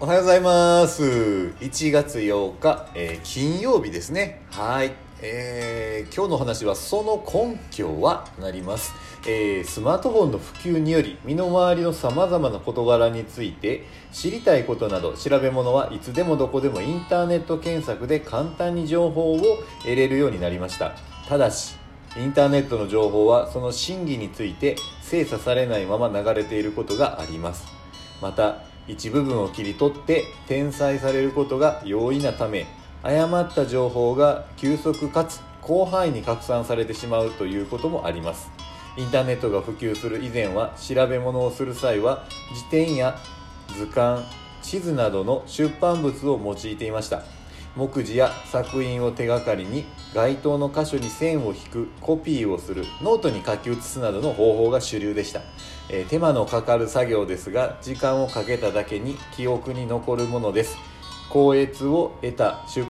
おはようございます。1月8日、えー金曜日ですね。はい、えー今日の話はその根拠はとなります、えースマートフォンの普及により身の回りのさまざまな事柄について知りたいことなど調べ物はいつでもどこでもインターネット検索で簡単に情報を得れるようになりました。ただしインターネットの情報はその真偽について精査されないまま流れていることがあります。また一部分を切り取って転載されることが容易なため誤った情報が急速かつ広範囲に拡散されてしまうということもあります。インターネットが普及する以前は調べ物をする際は辞典や図鑑地図などの出版物を用いていました。目次や作品を手がかりに該当の箇所に線を引くコピーをするノートに書き写すなどの方法が主流でした、えー手間のかかる作業ですが時間をかけただけに記憶に残るものです。光悦を得た